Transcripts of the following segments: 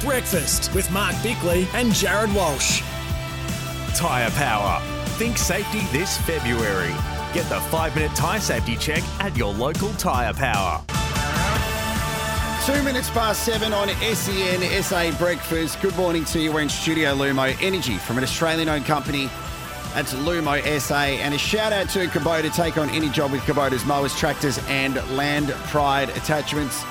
Breakfast with Mark Bickley and Jared Walsh. Tyre Power. Think safety this February. Get the five minute tyre safety check at your local Tyre Power. Two minutes past seven on SEN SA Breakfast. Good morning to you. We're in Studio Lumo Energy from an Australian owned company. That's Lumo SA. And a shout out to Kubota. Take on any job with Kubota's mowers, tractors, and land pride attachments.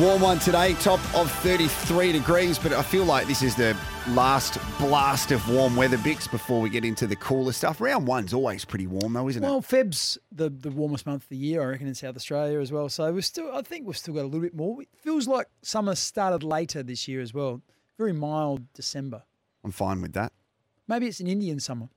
Warm one today, top of 33 degrees, but I feel like this is the last blast of warm weather, Bicks, before we get into the cooler stuff. Round one's always pretty warm, though, isn't Well, it? Well, Feb's the, the warmest month of the year, I reckon, in South Australia as well. So we've still, I think we've still got a little bit more. It feels like summer started later this year as well. Very mild December. I'm fine with that. Maybe it's an Indian summer.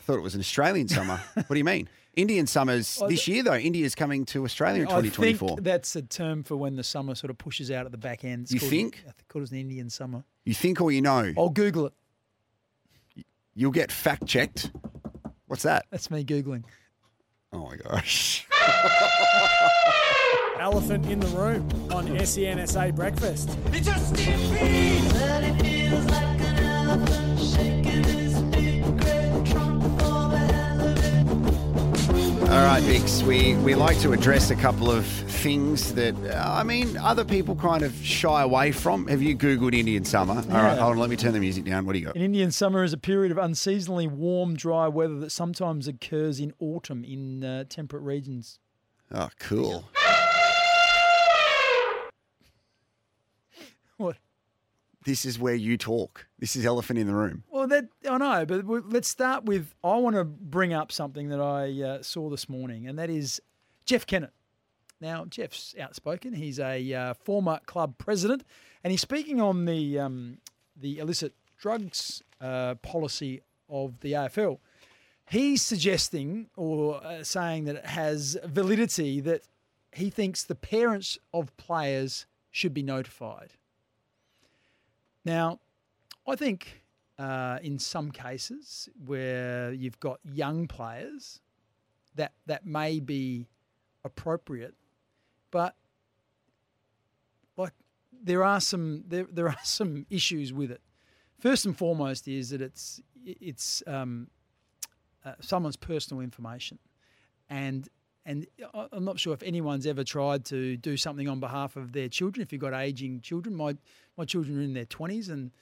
I thought it was an Australian summer. what do you mean? Indian summers Oh, this year, though. India's coming to Australia in I 2024. think that's a term for when the summer sort of pushes out at the back end. It's You called- think? I think it an Indian summer. You think or you know? I'll Google it. You'll get fact checked. What's that? That's me Googling. Oh my gosh. Elephant in the room on E SEN SA Breakfast. All right, Bicks, we, we like to address a couple of things that, uh, I mean, other people kind of shy away from. Have you Googled Indian summer? All right, Yeah. hold on, let me turn the music down. What do you got? An Indian summer is a period of unseasonably warm, dry weather that sometimes occurs in autumn in uh, temperate regions. Oh, cool. What? This is where you talk. This is elephant in the room. Well, that I know, but let's start with. I want to bring up something that I uh, saw this morning, and that is Jeff Kennett. Now, Jeff's outspoken. He's a uh, former club president, and he's speaking on the um, the illicit drugs uh, policy of the AFL. He's suggesting or uh, saying that it has validity that he thinks the parents of players should be notified. Now, I think uh, in some cases where you've got young players, that that may be appropriate, but like there are some there there are some issues with it. First and foremost is that it's it's um, uh, someone's personal information, and and I'm not sure if anyone's ever tried to do something on behalf of their children. If you've got aging children, my my children are in their 20s, and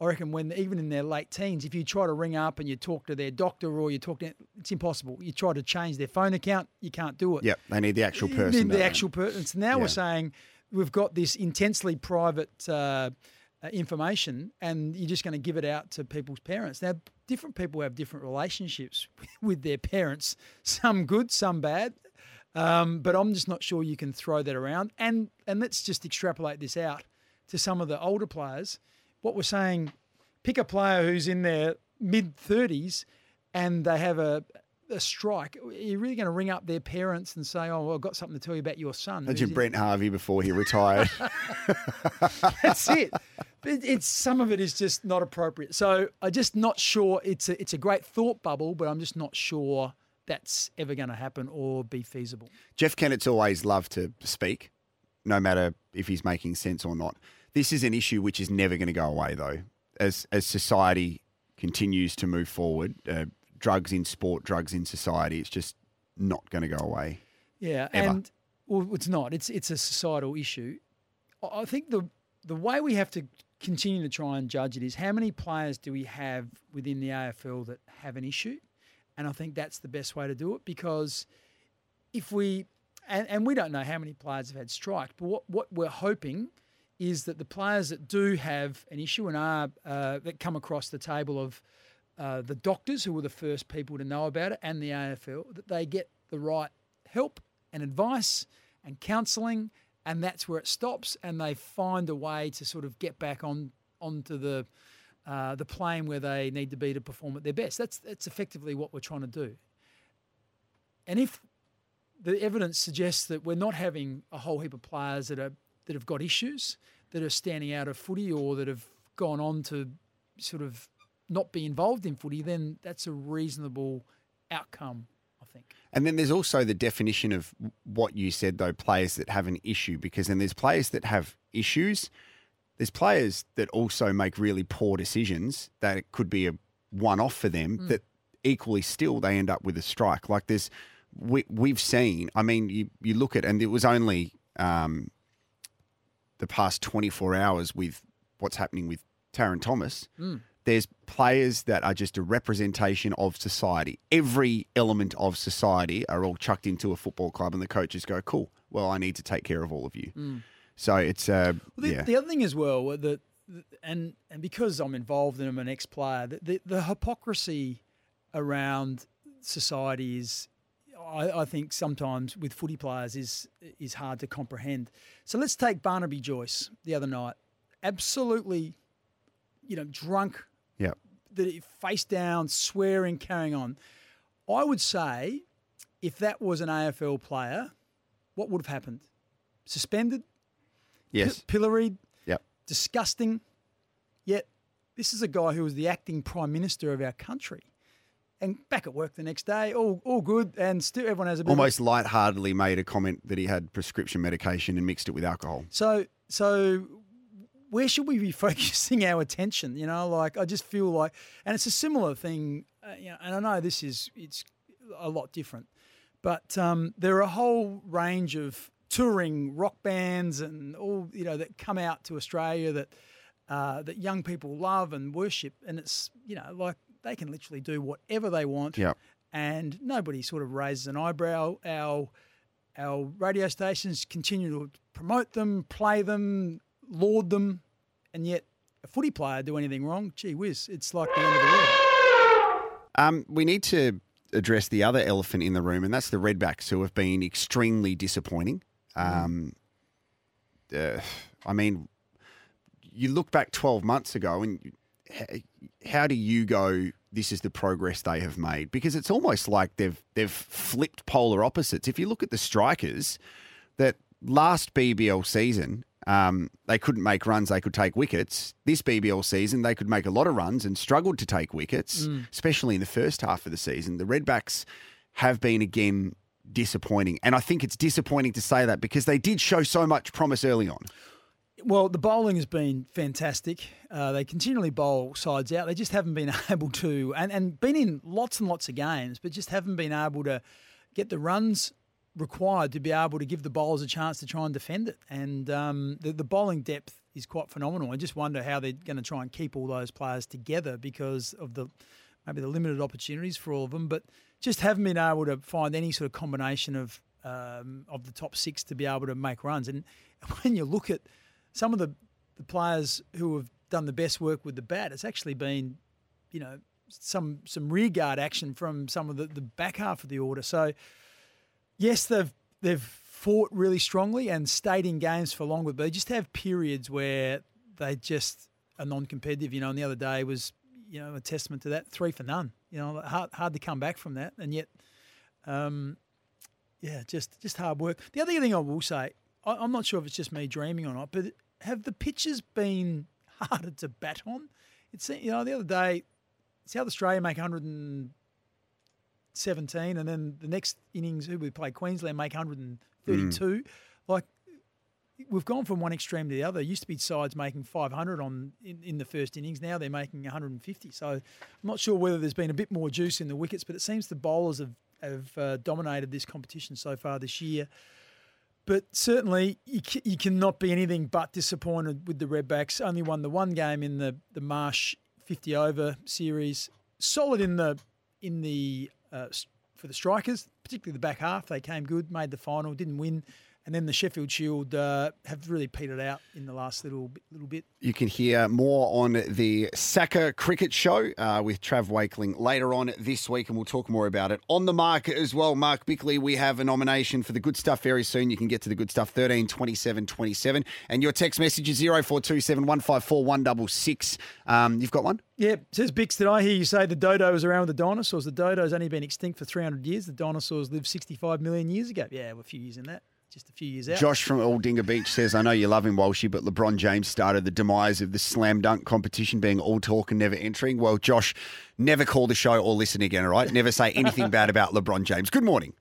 I reckon when even in their late teens, if you try to ring up and you talk to their doctor or you talk to, it's impossible. You try to change their phone account, you can't do it. Yep, they need the actual The- person. The, they? actual person. So now Yeah. we're saying we've got this intensely private uh, uh, information, and you're just going to give it out to people's parents. Now, different people have different relationships with their parents. Some good, some bad. Um, but I'm just not sure you can throw that around. And and let's just extrapolate this out to some of the older players. What we're saying, pick a player who's in their mid 30s and they have a, a strike. Are you really going to ring up their parents and say, "Oh, well, I've got something to tell you about your son"? Imagine in-" Brent Harvey before he retired. That's it. But it's some of it is just not appropriate. So I'm just not sure. It's a it's a great thought bubble, but I'm just not sure that's ever going to happen or be feasible. Jeff Kennett's always loved to speak, no matter if he's making sense or not. This is an issue which is never going to go away, though. As as society continues to move forward, uh, drugs in sport, drugs in society, it's just not going to go away. Yeah, Ever. and well, it's not. It's it's a societal issue. I think the the way we have to continue to try and judge it is how many players do we have within the AFL that have an issue, and I think that's the best way to do it because if we and, and we don't know how many players have had strike, but what, what we're hoping is that the players that do have an issue and are uh, that come across the table of uh, the doctors who were the first people to know about it and the AFL that they get the right help and advice and counselling and that's where it stops and they find a way to sort of get back on onto the uh, the plane where they need to be to perform at their best. That's that's effectively what we're trying to do. And if the evidence suggests that we're not having a whole heap of players that are that have got issues that are standing out of footy or that have gone on to sort of not be involved in footy, then that's a reasonable outcome, I think. And then there's also the definition of what you said, though, players that have an issue, because then there's players that have issues there's players that also make really poor decisions that it could be a one off for them Hmm. that equally still they end up with a strike. Like there's we we've seen. I mean, you you look at and it was only um, the past 24 hours with what's happening with Tarryn Thomas. There's players that are just a representation of society. Every element of society are all chucked into a football club, and the coaches go, "Cool. Well, I need to take care of all of you." So it's uh, Well, the, yeah, the other thing as well, that and and because I'm involved and I'm an ex-player, the, the, the hypocrisy around society is, I, I think sometimes with footy players is is hard to comprehend. So let's take Barnaby Joyce the other night, absolutely, you know, drunk, yeah. that face down, swearing, carrying on. I would say, if that was an AFL player, what would have happened? Suspended, Yes. P- pilloried, Yep. disgusting. Yet, this is a guy who was the acting prime minister of our country, and back at work the next day, all all good, and still everyone has a bit of Almost lightheartedly made a comment that he had prescription medication and mixed it with alcohol. So, so where should we be focusing our attention? You know, like I just feel like, and it's a similar thing. Uh, you know, and I know this is it's a lot different, but um, there are a whole range of touring rock bands and all you know that come out to Australia that uh, that young people love and worship, and it's you know like they can literally do whatever they want Yep. and nobody sort of raises an eyebrow. Our our radio stations continue to promote them, play them, laud them, and yet a footy player do anything wrong, gee whiz, it's like the end of the world. Um, we need to address the other elephant in the room, and that's the Redbacks, who have been extremely disappointing. Um, uh, I mean, you look back 12 months ago, and how do you go? This is the progress they have made because it's almost like they've they've flipped polar opposites. If you look at the strikers, that last BBL season, um, they couldn't make runs, they could take wickets. This BBL season, they could make a lot of runs and struggled to take wickets, especially in the first half of the season. The Redbacks have been again disappointing. And I think it's disappointing to say that because they did show so much promise early on. Well, the bowling has been fantastic. Uh, they continually bowl sides out. They just haven't been able to, and, and been in lots and lots of games, but just haven't been able to get the runs required to be able to give the bowlers a chance to try and defend it. And um, the, the bowling depth is quite phenomenal. I just wonder how they're going to try and keep all those players together because of the maybe the limited opportunities for all of them, but just haven't been able to find any sort of combination of um, of the top six to be able to make runs. And when you look at some of the, the players who have done the best work with the bat, it's actually been, you know, some some rear guard action from some of the, the back half of the order. So yes, they've they've fought really strongly and stayed in games for longer, but they just have periods where they just are non-competitive. You know, and the other day was you know a testament to that. Three for none. You know, hard hard to come back from that, and yet, um, yeah, just just hard work. The other thing I will say, I, I'm not sure if it's just me dreaming or not, but have the pitches been harder to bat on? It's you know the other day, South Australia make 117, and then the next innings, who we play Queensland, make 132. Like we've gone from one extreme to the other. It used to be sides making 500 on in, in the first innings. Now they're making 150. So I'm not sure whether there's been a bit more juice in the wickets, but it seems the bowlers have have uh, dominated this competition so far this year. But certainly, you, ca- you cannot be anything but disappointed with the Redbacks. Only won the one game in the the Marsh 50 over series. Solid in the in the uh, for the strikers, particularly the back half. They came good, made the final, didn't win, and then the Sheffield Shield uh, have really petered out in the last little bit- little bit. You can hear more on the SACA Cricket Show uh, with Trav Wakeling later on this week, and we'll talk more about it on the market as well. Mark Bickley, we have a nomination for the good stuff very soon. You can get to the good stuff 13 27 27, and your text message is 0427 154 166. Um, You've got one? Yeah, says Bicks, did I hear you say the dodo was around with the dinosaurs? The dodo's only been extinct for 300 years. The dinosaurs lived 65 million years ago. Yeah, a few years in that. Just a few years out. Josh from Aldinga Beach says, I know you love him, Walshy, but LeBron James started the demise of the slam dunk competition being all talk and never entering. Well, Josh, never call the show or listen again, all right? Never say anything bad about LeBron James. Good morning.